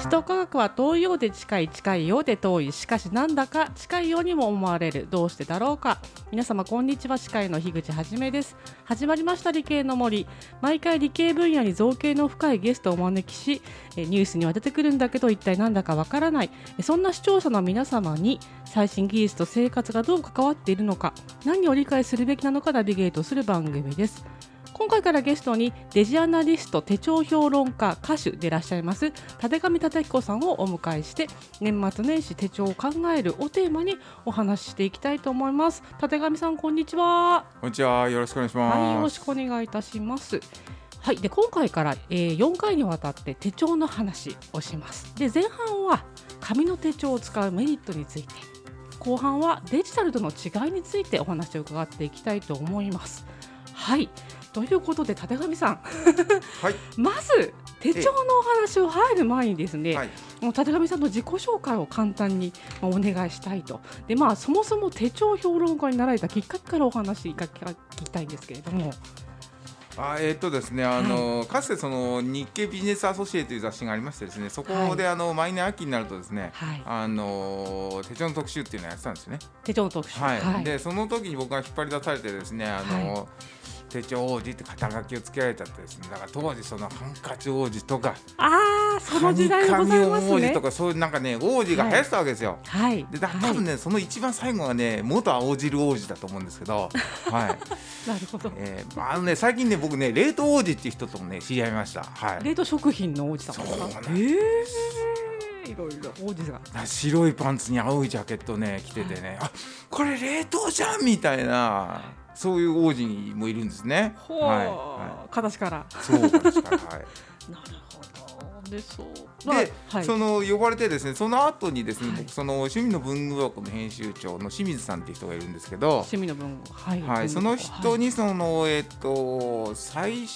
首都科学は遠いようで近い近いようで遠い。しかしなんだか近いようにも思われる。どうしてだろうか。皆様こんにちは。司会の樋口はじめです。始まりました理系の森。毎回理系分野に造形の深いゲストをお招きしニュースには出てくるんだけど一体なんだかわからない。そんな視聴者の皆様に最新技術と生活がどう関わっているのか何を理解するべきなのかナビゲートする番組です。今回からゲストにデジアナリスト手帳評論家歌手でいらっしゃいます立上忠彦さんをお迎えして年末年始手帳を考えるをテーマにお話ししていきたいと思います。立上さんこんにちは。こんにちは。よろしくお願いします。はいよろしくお願いいたします。はい、で今回から、えー、4回にわたって手帳の話をします。で前半は紙の手帳を使うメリットについて後半はデジタルとの違いについてお話を伺っていきたいと思います。はいということで立上さん、はい、まず手帳のお話を入る前にですね、はい、もう立上さんの自己紹介を簡単にお願いしたいと。で、まあ、そもそも手帳評論家になられたきっかけからお話聞きたいんですけれども。あえー、っとですねあの、はい、かつてその日経ビジネスアソシエという雑誌がありましてですねそこで、あの毎年秋になるとですね、はい、あの手帳の特集っていうのをやってたんですよね。手帳の特集、はい。でその時に僕が引っ張り出されてですねあの、手帳王子って肩書きをつけられたってですね。だから当時そのハンカチ王子とかああその時代でございますね。王子とかそういうなんかね王子が流行ってたわけですよ、はい、でだ多分ね、はい、その一番最後はね元青汁王子だと思うんですけど はい。なるほど、えー、あのね最近ね僕ね冷凍王子っていう人ともね知り合いました。はい。冷凍食品の王子さんですかええーいろいろ王子が白いパンツに青いジャケットね着ててね、はい、あこれ冷凍じゃんみたいなそういう王子もいるんですね。はい、はい、形から。そう、形から、はい。なるでそう。で、はい、その呼ばれてですねその後にですね、はい、僕その趣味の文具箱の編集長の清水さんっていう人がいるんですけど趣味の文具はい、はい、その人にその、えっ、ー、と最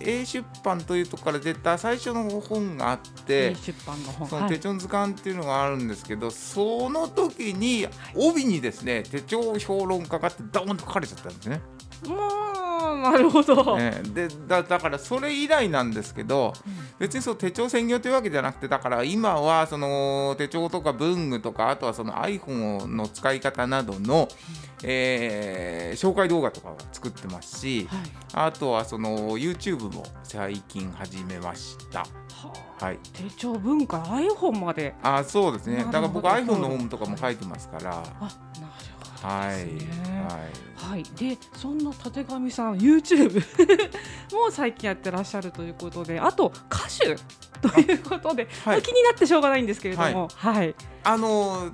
A 出版というところから出た最初の本があって A 出版の本その手帳図鑑っていうのがあるんですけど、その時に帯にですね手帳評論家がってドーンと書かれちゃったんですね。もうなるほど、ね、でだだからそれ以来なんですけど、うん、別にそう手帳専業というわけじゃなくてだから今はその手帳とか文具とかあとはその iPhone の使い方などの、うん、えー、紹介動画とかを作ってますし、はい、あとはその YouTube も最近始めました。はい、手帳文化 iPhone まで。あそうですね。だから僕 iPhone の本とかも書いてますからはい、はい。はい、でそんな立上さん YouTube も最近やってらっしゃるということであと歌手ということで、はい、気になってしょうがないんですけれども、はい、はい、あの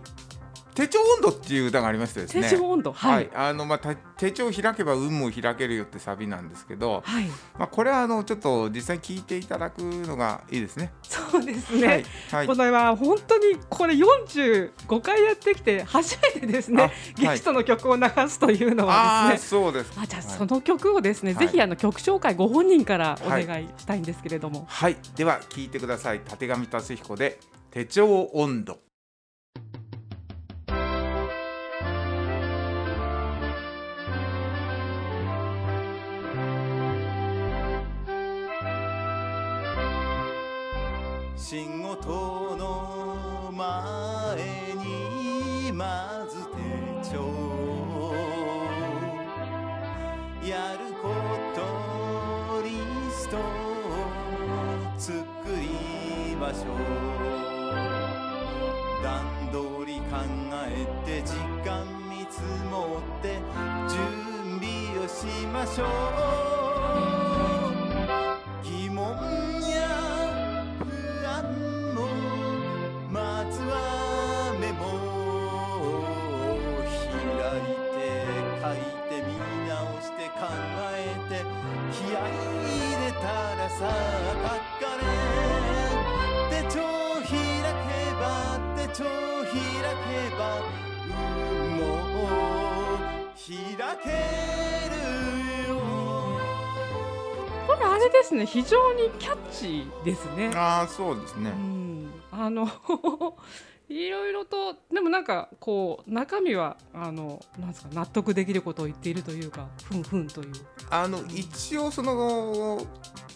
手帳温度っていう歌がありましてですね。手帳温度、はい、はい、あのまあ手帳を開けば運も開けるよってサビなんですけど、はい、まあこれはあのちょっと実際聞いていただくのがいいですね。そうですね。はい、はい、このは本当にこれ45回やってきて初めてですね、ゲストの曲を流すというのはですね。そうです。あじゃあその曲をですね、ぜひあの曲紹介ご本人からお願いしたいんですけれども。はい、では聞いてください。立上達彦で手帳温度。しまですね。非常にキャッチーですね。ああそうですね、うん、あの いろいろとでもなんかこう中身はあのなんですか納得できることを言っているというかふんふんという。あの一応その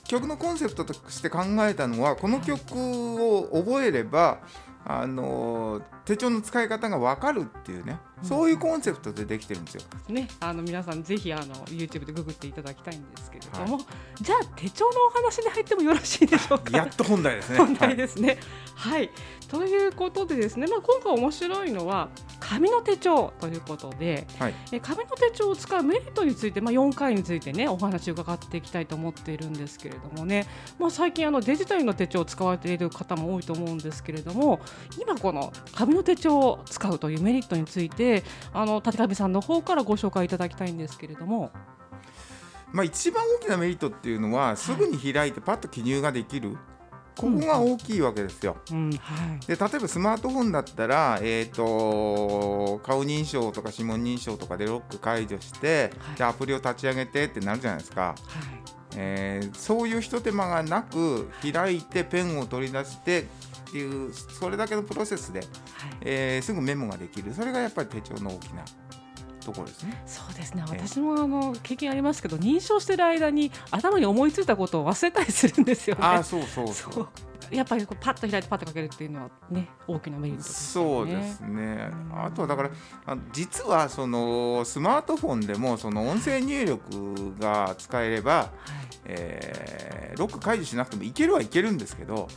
曲のコンセプトとして考えたのはこの曲を覚えればあの手帳の使い方が分かるっていうね、うん、そういうコンセプトでできてるんですよ。ね、あの皆さんぜひあの YouTube でググっていただきたいんですけれども、はい、じゃあ手帳のお話に入ってもよろしいでしょうか？やっと本題ですね。本題ですね。はい、はい、ということでですね、まあ今回面白いのは紙の手帳ということで、はい、え紙の手帳を使うメリットについてまあ4回についてねお話を伺っていきたいと思っているんですけれどもね、まあ最近あのデジタルの手帳を使われている方も多いと思うんですけれども、今この紙の手帳を使うというメリットについてあの立上さんの方からご紹介いただきたいんですけれども。まあ、一番大きなメリットっていうのは、すぐに開いてパッと記入ができる、ここが大きいわけですよ。うんはい、で例えばスマートフォンだったら、えーと、顔認証とか指紋認証とかでロック解除して、はい、でアプリを立ち上げてってなるじゃないですか。はい。えー、そういうひと手間がなく開いてペンを取り出してっていうそれだけのプロセスで、はい、えー、すぐメモができる。それがやっぱり手帳の大きなところですね。そうですね。私もあの経験ありますけど、認証してる間に頭に思いついたことを忘れたりするんですよね。あ、そうそうそうやっぱりこうパッと開いてパッとかけるっていうのはね大きなメリットです、ね、そうですね。あとはだからあ実はそのスマートフォンでもその音声入力が使えれば、はい、えー、ロック解除しなくてもいけるはいけるんですけど、はい、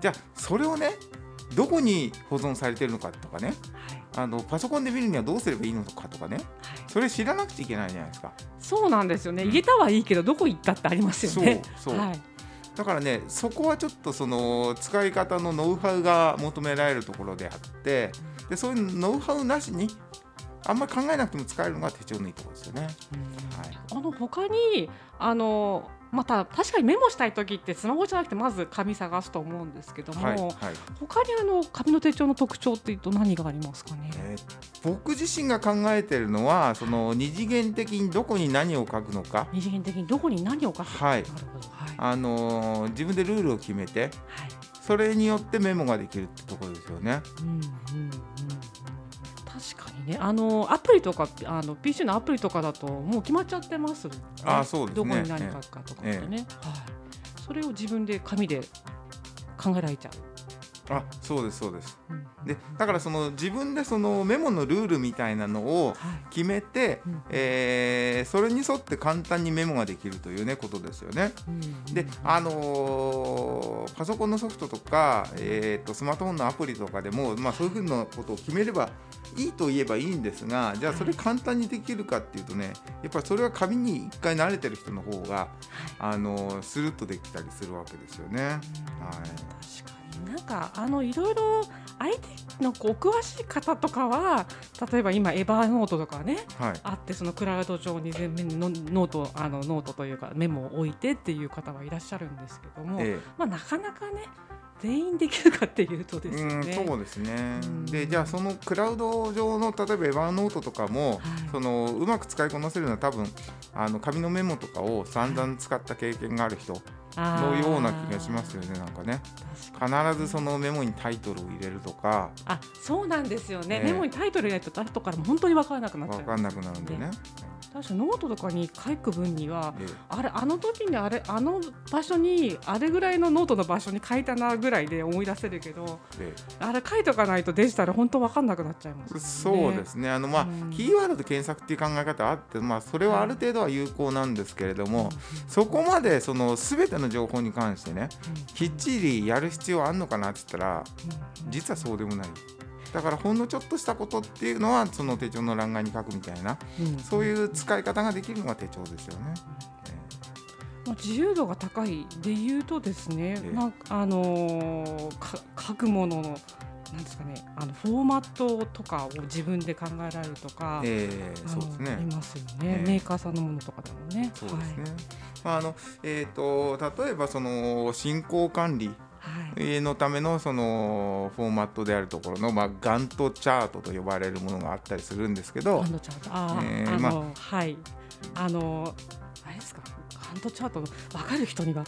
じゃあそれをねどこに保存されてるのかとかね、はい、あのパソコンで見るにはどうすればいいのかとかね、はい、それ知らなくちゃいけないじゃないですか。そうなんですよね、うん、入れたはいいけどどこ行ったってありますよね。そう そう、はい。だからねそこはちょっとその使い方のノウハウが求められるところであってでそういうノウハウなしにあんまり考えなくても使えるのが手帳のいいところですよね。はい、あの他にあのまた確かにメモしたい時ってスマホじゃなくてまず紙探すと思うんですけども、はいはい、他にあの紙の手帳の特徴っていうと何がありますかね、えー、僕自身が考えているのはその二次元的にどこに何を書くのか。二次元的にどこに何を書くはい、なるほど、はい、あのー、自分でルールを決めて、はい、それによってメモができるってところですよね。うんうんうん確かにね。あのアプリとかあの PC のアプリとかだともう決まっちゃってます、ね、あそうです、ね、どこに何書くかとかってね、ええ、はい、それを自分で紙で考えられちゃう。あそうですそうです、うん、でだからその自分でそのメモのルールみたいなのを決めて、はいうん、えー、それに沿って簡単にメモができるというねことですよね。うん、であのー、パソコンのソフトとか、えーと、スマートフォンのアプリとかでも、まあ、そういうふうなことを決めればいいと言えばいいんですがじゃあそれ簡単にできるかっていうとねやっぱりそれは紙に一回慣れてる人の方が、あのー、スルッとできたりするわけですよね。はい、なんかあのいろいろ相手のお詳しい方とかは例えば今エバーノートとかね、はい、あってそのクラウド上に全面にノートあのノートというかメモを置いてっていう方はいらっしゃるんですけども、ええ、まあ、なかなかね全員できるかっていうとですね。うそうですね。でじゃあそのクラウド上の例えばエバーノートとかも、はい、そのうまく使いこなせるのは多分あの紙のメモとかを散々使った経験がある人のような気がしますよねなんかね。必ずそのメモにタイトルを入れるとか。あそうなんですよね、ね、メモにタイトル入れると後から本当に分からなくなっちゃう分かんなくなるんでね、ね確かノートとかに書く分には、ええ、あれあの時にあれあの場所にあれぐらいのノートの場所に書いたなぐらいで思い出せるけど、え、あれ書いとかないとデジタル本当分かんなくなっちゃいます、ね、そうですね。あのまあ、うん、キーワードで検索っていう考え方あってまあそれはある程度は有効なんですけれども、はい、そこまでその全ての情報に関してね、うん、きっちりやる必要あるのかなって言ったら、うん、実はそうでもない。だからほんのちょっとしたことっていうのはその手帳の欄外に書くみたいな、うん、そういう使い方ができるのが手帳ですよね。まあ、自由度が高いでいうとですね、えまああのー、書くもののなんですかね、あのフォーマットとかを自分で考えられるとか、えー、そうですね。ありますよね、えー、メーカーさんのものとかでもね。そうですね。はい、まああのえっ、ー、と例えばその進行管理のためのそのフォーマットであるところの、まあ、ガントチャートと呼ばれるものがあったりするんですけど。ガントチャート。あ、えー、まあはい。あのあれですか？ハンドチャート分かる人には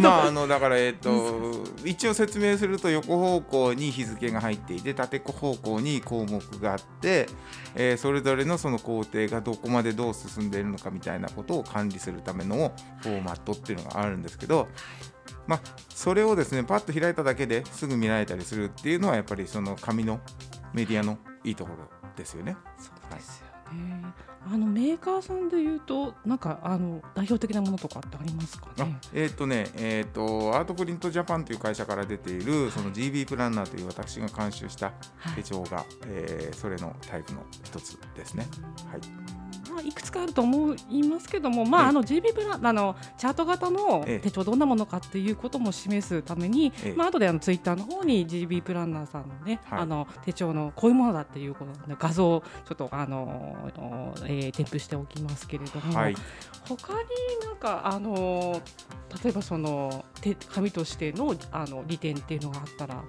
まああのだからえっ、と一応説明すると横方向に日付が入っていて縦方向に項目があって、えーそれぞれのその工程がどこまでどう進んでいるのかみたいなことを管理するためのフォーマットっていうのがあるんですけど、まあそれをですねパッと開いただけですぐ見られたりするっていうのはやっぱりその紙のメディアのいいところですよね。そうですよね。あのメーカーさんでいうとなんかあの代表的なものとかってありますかあね。えっ、とね、えっ、と、アートプリントジャパンという会社から出ている、その GB プランナーという私が監修したはい手帳が、えーそれのタイプの一つですね。はい。まあ、いくつかあると思いますけども、まあ、ええ。あの GB プランあのチャート型のええ。手帳どんなものかっていうことも示すために、ええ。まあ後であのツイッターの方に GB プランナーさんのね、はい。あの手帳のこういうものだっていうことの画像をちょっとあの、おえー添付しておきますけれども、はい。他になんかあの例えばその手紙としてのあの利点っていうのがあったら、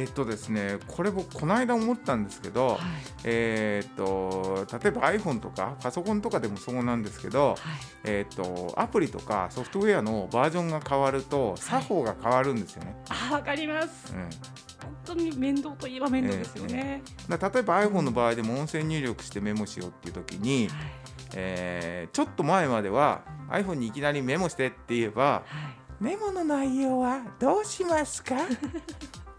えっ、とですね、これ僕この間思ったんですけど、はい。えっ、と例えば iPhone とかパソコンとかでもそうなんですけど、はい。えっ、とアプリとかソフトウェアのバージョンが変わると作法が変わるんですよね。あわかります。うん。本当に面倒といえば面倒ですよね。だから例えば iPhone の場合でも音声入力してメモしようっていう時に、はい。えーちょっと前までは iPhone にいきなりメモしてって言えばはい。メモの内容はどうしますか？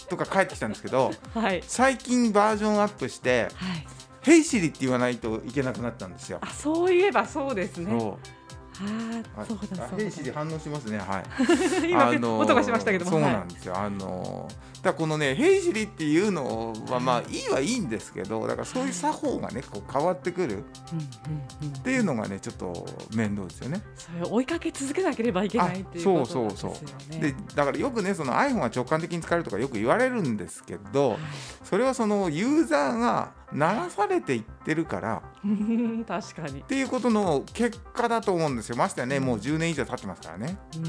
とか返ってきたんですけどはい最近バージョンアップしてはい「ヘイシリ」って言わないといけなくなったんですよ。あそういえばそうですね。そうあーそうだそうだ。あヘイシリ反応しますねはい。今、あのー音がしましたけども。そうはいなんですよ。あのーだこのね「ヘイシリ」っていうのはまあいいはいいんですけどだからそういう作法がねこう変わってくるっていうのがねちょっと面倒ですよね。それを追いかけ続けなければいけないっていうことですよね。そうそうでだからよくねその iPhone は直感的に使えるとかよく言われるんですけどはいそれはそのユーザーが流されていってるから。うん。確かに。っ。ていうことの結果だと思うんですよ。ましてやねもう10年以上経ってますからね。うん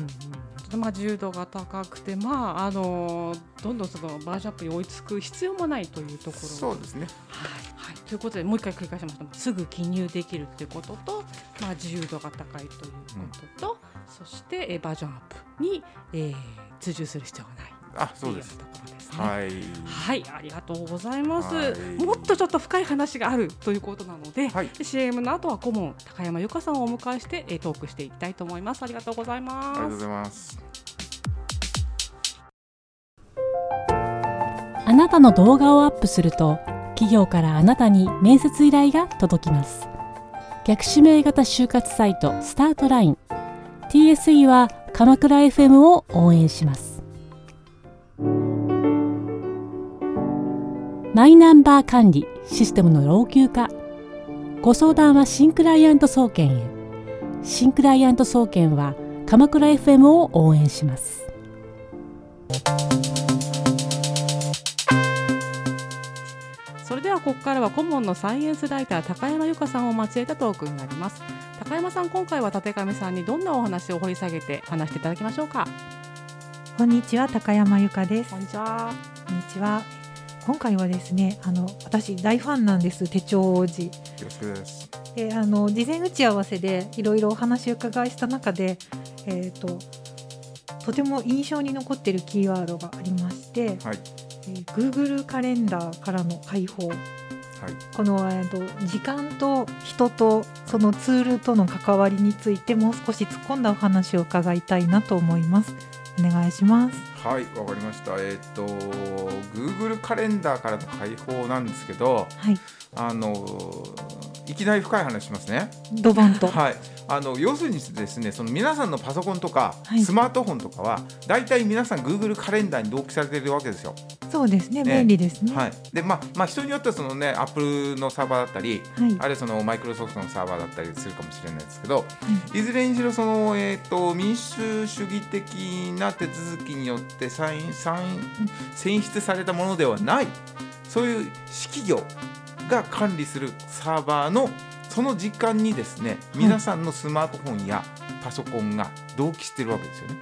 うん。まあ、自由度が高くて、まああのどんどんそのバージョンアップに追いつく必要もないというところ。そうですね。はい。はい、ということでもう一回繰り返しました。すぐ記入できるということと、まあ、自由度が高いということと、そして、えーバージョンアップに、えー、追従する必要がないあそうですところですね。はいはい、ありがとうございます。はいもっとちょっと深い話があるということなので、はいで CM の後は顧問高山由香さんをお迎えして、えートークしていきたいと思います。ありがとうございありがますとうご。ざいます。あなたの動画をアップすると企業からあなたに面接依頼が届きます逆指名型就活サイトスタートライン TSE は鎌倉 FM を応援しますマイナンバー管理システムの老朽化ご相談は新クライアント総研へ新クライアント総研は鎌倉 FM を応援しますそれではここからは顧問のサイエンスライター高山由香さんを交えたトークになります。高山さん、今回は立上さんにどんなお話を掘り下げて話していただきましょうか？こんにちは高山由香ですこんにちは。こんにちは今回はですねあの私大ファンなんです手帳王子。よろしくです。であの事前打ち合わせでいろいろお話を伺いした中でえっ、ととても印象に残っているキーワードがありまして、はい。えー Google カレンダーからの解放。はい。この、えー、と時間と人とそのツールとの関わりについてもう少し突っ込んだお話を伺いたいなと思いますお願いしますはいわかりました。えっ、と Google カレンダーからの解放なんですけど、はいあのいきなり深い話しますね。ドボンと。はい、あの要するにですねその皆さんのパソコンとか、はい。スマートフォンとかは大体皆さん Google カレンダーに同期されているわけですよ。そうですねね。便利ですね。はい、でまあまあ人によってはそのね Apple のサーバーだったりはい。あるいはそのマイクロソフトのサーバーだったりするかもしれないですけど、い。ずれにしろその、えー、と民主主義的な手続きによって選出されたものではないそういう企業が管理するサーバーのその時間にですね、い皆さんのスマートフォンやパソコンが同期してるわけですよね。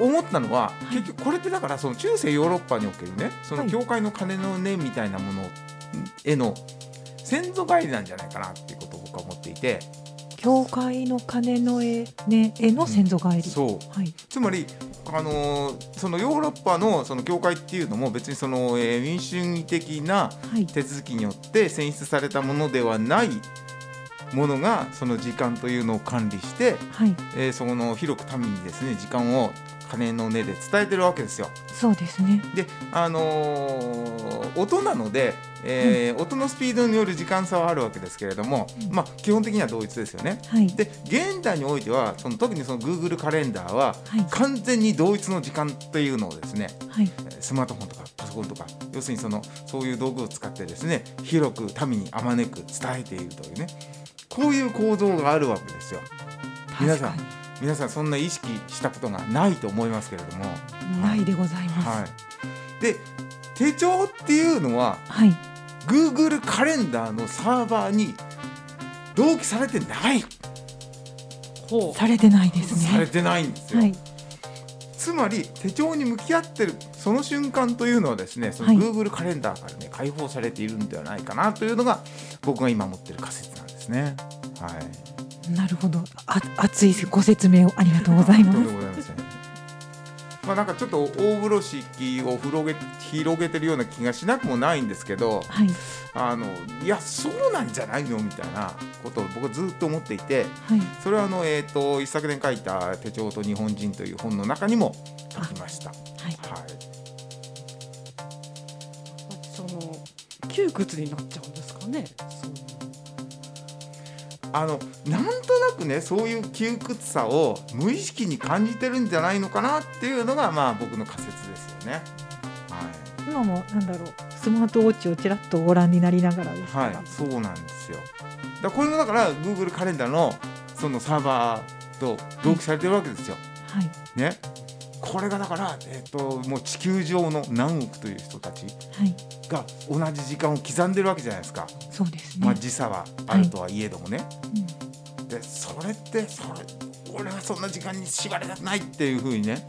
思ったのは、い。結局これってだからその中世ヨーロッパにおけるねそのはい教会の鐘の音みたいなものへの先祖返りなんじゃないかなっていうことを僕は思っていて。教会の鐘の絵,、ね、絵の先祖返り、そう。はい。つまり、あのーそのヨーロッパのその教会っていうのも別にその、えー民主主義的なはい。手続きによって選出されたものではないものがその時間というのを管理して、はい。えーその広く民にですね時間を鐘の音で伝えてるわけですよ。そうですね。で、あのー音なので、えー音のスピードによる時間差はあるわけですけれども、うん。まあ、基本的には同一ですよね。はい。で現代においてはその特にその Google カレンダーははい。完全に同一の時間というのをですねはい。スマートフォンとかパソコンとか要するにそのそういう道具を使ってですね広く民にあまねく伝えているというねこういう構造があるわけですよ。皆さん皆さんそんな意識したことがないと思いますけれども。にないでございます。はい、で手帳っていうのははい、Google カレンダーのサーバーに同期されてない、ほされてないですね。されてないんですよ。はい。つまり手帳に向き合ってるその瞬間というのはですねそのはい。Google カレンダーからね解放されているんではないかなというのが僕が今持ってる仮説なんですね。はい。なるほど。あ熱いご説明をありがとうございます。でもございまあなんかちょっと大風呂敷を広げ広げてるような気がしなくもないんですけど、はいあのいやそうなんじゃないのみたいなことを僕はずっと思っていてはいそれはあの、えー、と一昨年書いた「手帳と日本人」という本の中にも書きました。ははいい、その窮屈になっちゃうんですかね。そうあのなんとなくねそういう窮屈さを無意識に感じてるんじゃないのかなっていうのがまあ僕の仮説ですよね。はい今もなんだろうスマートウォッチをちらっとご覧になりながらですか、はい、そうなんですよ。だこれもだから Google カレンダーのそのサーバーと同期されてるわけですよ。はいね。これがだから、えっともう地球上の何億という人たちはいが同じ時間を刻んでるわけじゃないですか。そうですね、まあ時差はあるとはいえどもね。うんでそれってそれ俺はそんな時間に縛られたくないっていうふうにね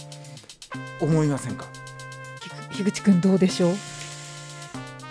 思いませんか？ひ樋口くんどうでしょう？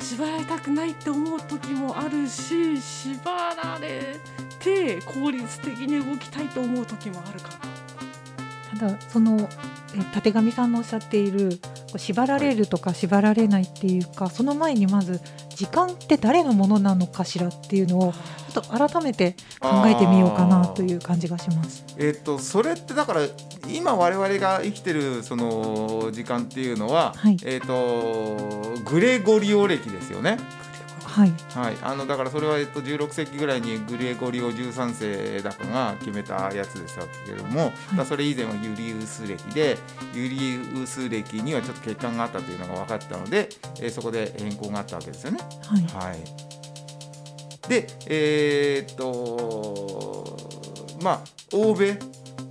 縛られたくないって思う時もあるし縛られて効率的に動きたいと思う時もあるかな。ただそのえたてがみさんのおっしゃっている縛られるとか縛られないっていうかその前にまず時間って誰のものなのかしらっていうのをちょっと改めて考えてみようかなという感じがします。えっとそれってだから今我々が生きてるその時間っていうのは、はいえっとグレゴリオ暦ですよね。はい。はい、あのだからそれは、えっと、16世紀ぐらいにグレゴリオ13世だかが決めたやつですけれども、だからそれ以前はユリウス暦でユリウス暦にはちょっと欠陥があったというのが分かったので、えーそこで変更があったわけですよね。はい。はい、でえーっとまあ欧米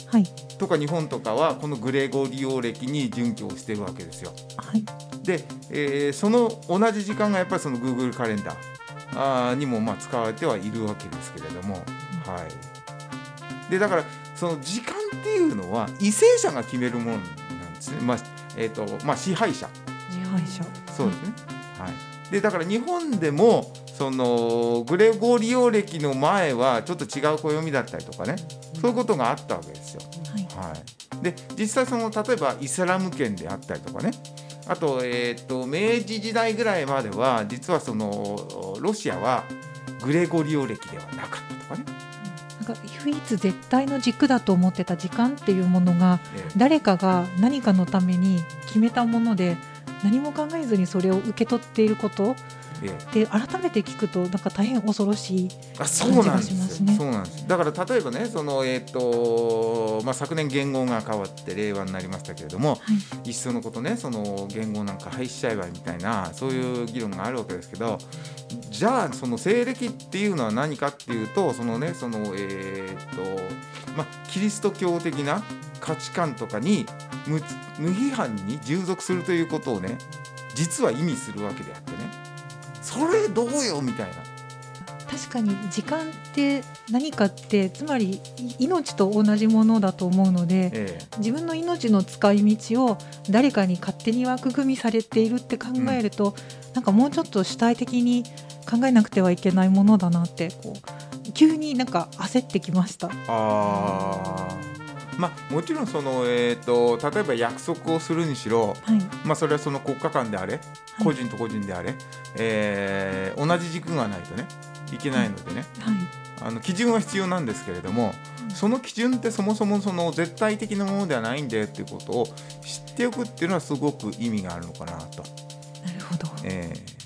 はい。とか日本とかはこのグレゴリオ暦に準拠をしてるわけですよ。はいで、えーその同じ時間がやっぱりその Google カレンダーにもまあ使われてはいるわけですけれども、はい、でだからその時間っていうのは為政者が決めるものなんですね、まあえーとまあ、支配者。支配者。そうですね、はい、でだから日本でもそのグレゴリオ暦の前はちょっと違う暦だったりとかね。そういうことがあったわけですよ。はい。はい、で実際その例えばイスラム圏であったりとかねあと,、えー、と明治時代ぐらいまでは実はそのロシアはグレゴリオ暦ではなかったとかね、なんか唯一絶対の軸だと思ってた時間っていうものがえ誰かが何かのために決めたもので何も考えずにそれを受け取っていることええで改めて聞くとなんか大変恐ろしいあそうなんですよ。感じがしますねそうなんです。だから例えばねその、えーとまあ、昨年元号が変わって令和になりましたけれども、はい。いっそのことねその元号なんか廃止しちゃえばみたいなそういう議論があるわけですけどじゃあその西暦っていうのは何かっていうとそのねそのえーっとまあキリスト教的な価値観とかに無無批判に従属するということをね実は意味するわけであってねそれどうよみたいな。確かに時間って何かってつまりい命と同じものだと思うのでええ自分の命の使い道を誰かに勝手に枠組みされているって考えると、なんかもうちょっと主体的に考えなくてはいけないものだなってこう急になんか焦ってきました。あーまあもちろんそのえっ、と例えば約束をするにしろはい。まあそれはその国家間であれはい。個人と個人であれ、えー同じ軸がないとねいけないのでねはい。あの基準は必要なんですけれども、うん。その基準ってそもそもその絶対的なものではないんだよっていうことを知っておくっていうのはすごく意味があるのかなと。なるほど。えー。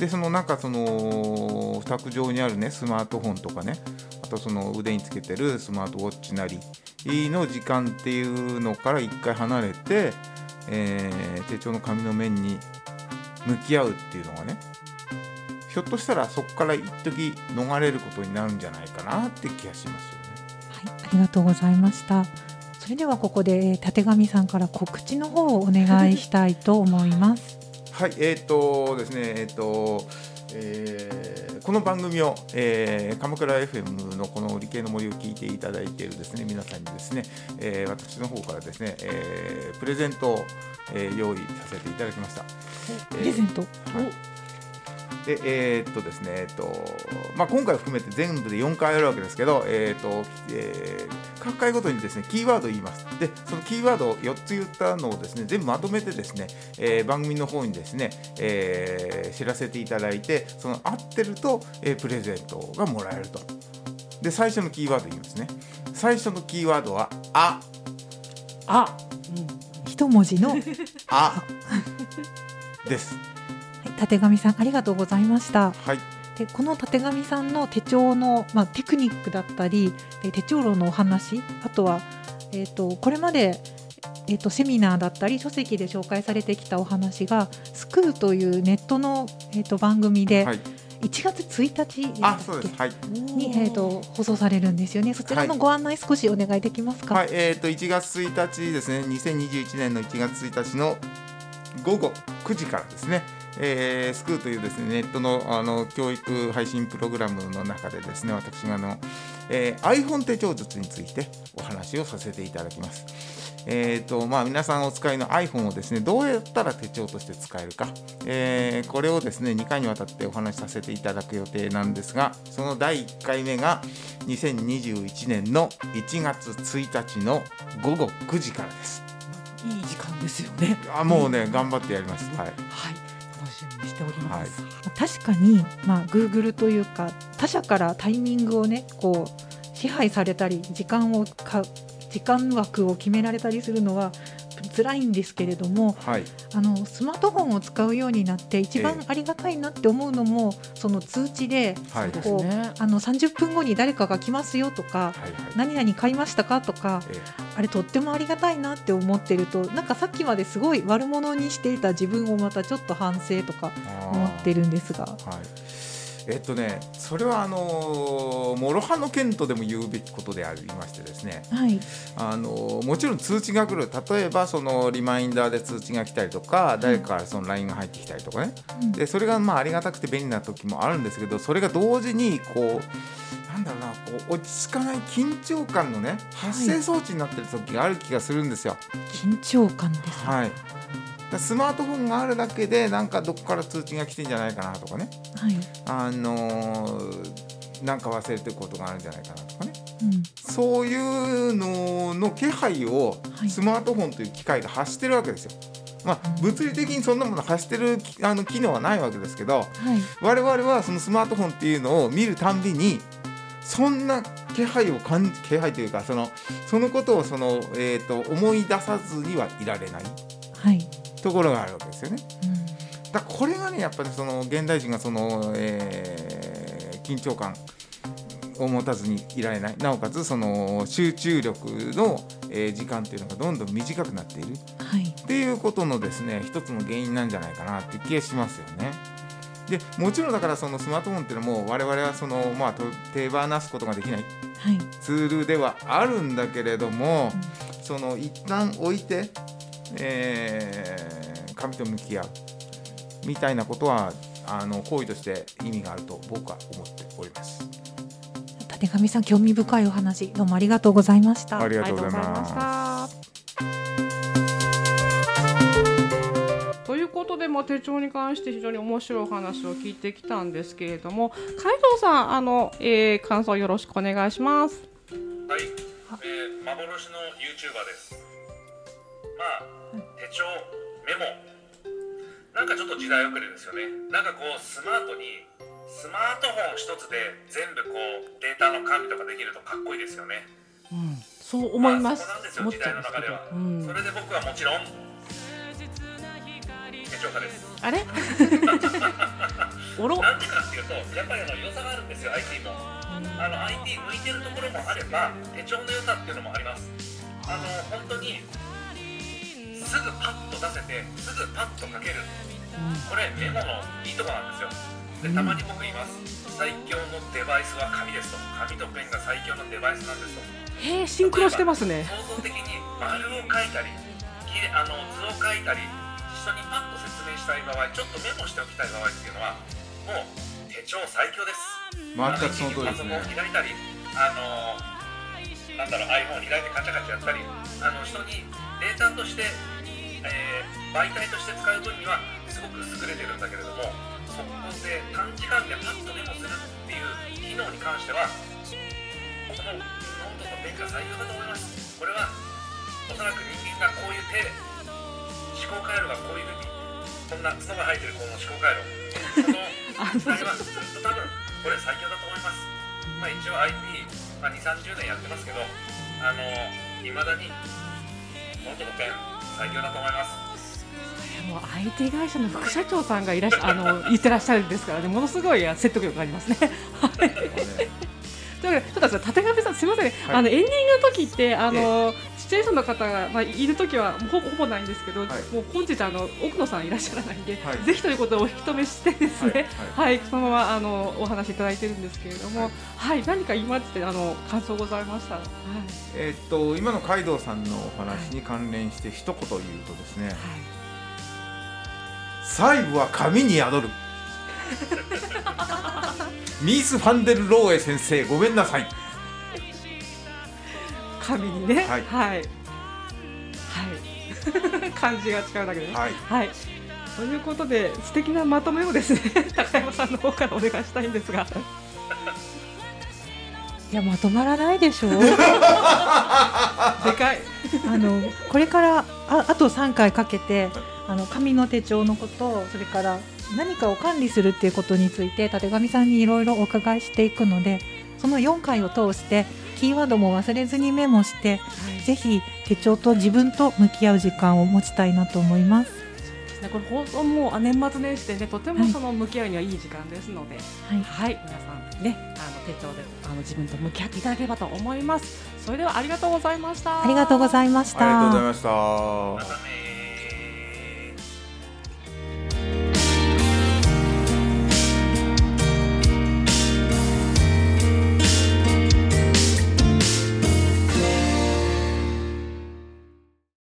でそのなんかその卓上にあるねスマートフォンとかねあとその腕につけてるスマートウォッチなりの時間っていうのから一回離れて、えー手帳の紙の面に向き合うっていうのがねひょっとしたらそこから一時逃れることになるんじゃないかなって気がしますよね。はい、ありがとうございました。それではここでえー立上さんから告知の方をお願いしたいと思います。はい、えっ、とですね、えっ、と、えーこの番組を、えー鎌倉 FM のこの理系の森を聞いていただいているですね皆さんにですね、えー私の方からですね、えープレゼントを、えー用意させていただきました。プレゼント？はいでえーっとですね、えーっとまあ、今回含めて全部で4回やるわけですけど、えーっとえー各回ごとにですねキーワードを言います。でそのキーワードを4つ言ったのをですね全部まとめてですね、えー番組の方にですね、えー知らせていただいてその合ってると、えープレゼントがもらえると。で最初のキーワード言いますね。最初のキーワードは「あ」あ、一文字の、はい、「あ」です立上さんありがとうございました。はい。でこの立上さんの手帳の、まあ、テクニックだったりで手帳論のお話あとは、えー、とこれまで、えー、とセミナーだったり書籍で紹介されてきたお話が「スクー」というネットの、えー、と番組ではい。1月1日はい。に、えー、と放送されるんですよね。そちらのご案内少しお願いできますか？はい、えー、と1月1日ですね、2021年の1月1日の午後9時からですね、えースクーというですねネットのあの教育配信プログラムの中でですね、私があの、えー iPhone 手帳術についてお話をさせていただきます。えーとまあ、皆さんお使いの iPhone をですねどうやったら手帳として使えるか、えーこれをですね2回にわたってお話しさせていただく予定なんですがその第1回目が2021年の1月1日の午後9時からです。いい時間ですよね。あもうね頑張ってやります。はい、はい、楽しみにしております。確かに、まあ、Google というか他社からタイミングをねこう支配されたり時間をか時間枠を決められたりするのは辛いんですけれどもはい、あのスマートフォンを使うようになって一番ええありがたいなって思うのも、その通知でね。あの30分後に誰かが来ますよとかはい、はい、何々買いましたかとかえあれとってもありがたいなって思ってるとなんかさっきまですごい悪者にしていた自分をまたちょっと反省とかー思ってるんですが。はい。えっとね、それはあのー諸刃の剣とでも言うべきことでありましてですね、はい、あのーもちろん通知が来る、例えばそのリマインダーで通知が来たりとか、誰かからその LINE が入ってきたりとかね、うんでそれがまあありがたくて便利な時もあるんですけど、それが同時にこうなんだろうな、こう落ち着かない緊張感のね発生装置になってる時がある気がするんですよ。緊張感ですね。はい。だスマートフォンがあるだけでなんかどこから通知が来てんじゃないかなとかね。はい、あのーなんか忘れてることがあるんじゃないかなとかね。うん、そういうのの気配をはい。スマートフォンという機械が発してるわけですよ。まあ、うん。物理的にそんなもの発してるきあの機能はないわけですけどはい、我々はそのスマートフォンっていうのを見るたんびにそんな気配を感じ気配というかそのそのことをその、えー、と思い出さずにはいられない。はい、ところがあるわけですよね。うん、だこれがねやっぱりその現代人がその、えー緊張感を持たずにいられない。なおかつその集中力の、えー時間っていうのがどんどん短くなっている。はい、っていうことのですね一つの原因なんじゃないかなって気がしますよね。でもちろんだからそのスマートフォンっていうのも我々はその、まあ、と手放すことができない。はい、ツールではあるんだけれども、その一旦置いて、えー紙と向き合うみたいなことはあの行為として意味があると僕は思っております。立上さん興味深いお話どうもありがとうございました。ありがとうございま。ますということでも手帳に関して非常に面白いお話を聞いてきたんですけれども海藤さんあの、えー、感想よろしくお願いしますはい、えー、幻の YouTuber ですまあ手帳メモ。なんかちょっと時代遅れですよね。なんかこうスマートにスマートフォン一つで全部こうデータの管理とかできるとかっこいいですよね。うん、そう思います。まあ、そこ思っちゃなんですよ時代の中では、うん。それで僕はもちろん。手帳家です。あれ？おろ？なんでかっていうとやっぱりあの良さがあるんですよ IT も。あの IT 向いてるところもあれば手帳の良さっていうのもあります。あの本当にすぐパッと出せてすぐパッと書ける。これメモのいいとこなんですよ。でたまに僕言います。最強のデバイスは紙ですと。紙とペンが最強のデバイスなんですと。へえ、シンクロしてますね。創造的に丸を書いたりあの図を書いたり人にパッと説明したい場合ちょっとメモしておきたい場合っていうのはもう手帳最強です。全くその通りですね。パソコンを開いたりあのなんだろう iPhone を開いてカチャカチャやったりあの人にデータとして、えー媒体として使う分にはすごく優れてるんだけれどもそこで短時間でパッとメモするっていう機能に関してはこのノートとペンが最強だと思います。これはおそらく人間がこういう手思考回路がこういうふうにこんな角が生えてるこの思考回路この時代はずっと多分これ最強だと思います。まあ一応 IT、まあ、2 3 0年やってますけどあのいまだにノートとペン最強だと思いますもう IT 会社の副社長さんがいらっしゃあの言ってらっしゃるんですからね、ものすごい説得力がありますね。はい。というわけで、ちょっと立上さん、すみません、ねはい。あのエンディングの時って、あの、出演者の方が、まあ、いる時は、ほぼ、ほぼないんですけど、はい。もう本日、あの、奥野さんいらっしゃらないんで、はい。ぜひということをお引き止めしてですね。ははい、そのまま、あの、お話しいただいてるんですけれども、ははいい、何か今って、あの、感想ございました？ら。はい。えーっと今の海道さんのお話に関連して一言言うとですね、細部は紙に宿る ミース・ファンデル・ローエ先生ごめんなさい紙にね、はいはい。はい。漢字が違うだけでね。はいはい。ということで素敵なまとめをですね 高山さんの方からお願いしたいんですが。いやまとまらないでしょうでかい。あのこれからああと3回かけてあの紙の手帳のことそれから何かを管理するっていうことについて立上さんにいろいろお伺いしていくのでその4回を通してキーワードも忘れずにメモしてぜひ手帳と自分と向き合う時間を持ちたいなと思います。ねこれ放送もあ年末年始でねとてもその向き合うにはいい時間ですので、はいはい、皆さんねあの手帳であの自分と向き合っていただければと思います。それではありがとうございました。ありがとうございました。ありがとうございましたまたね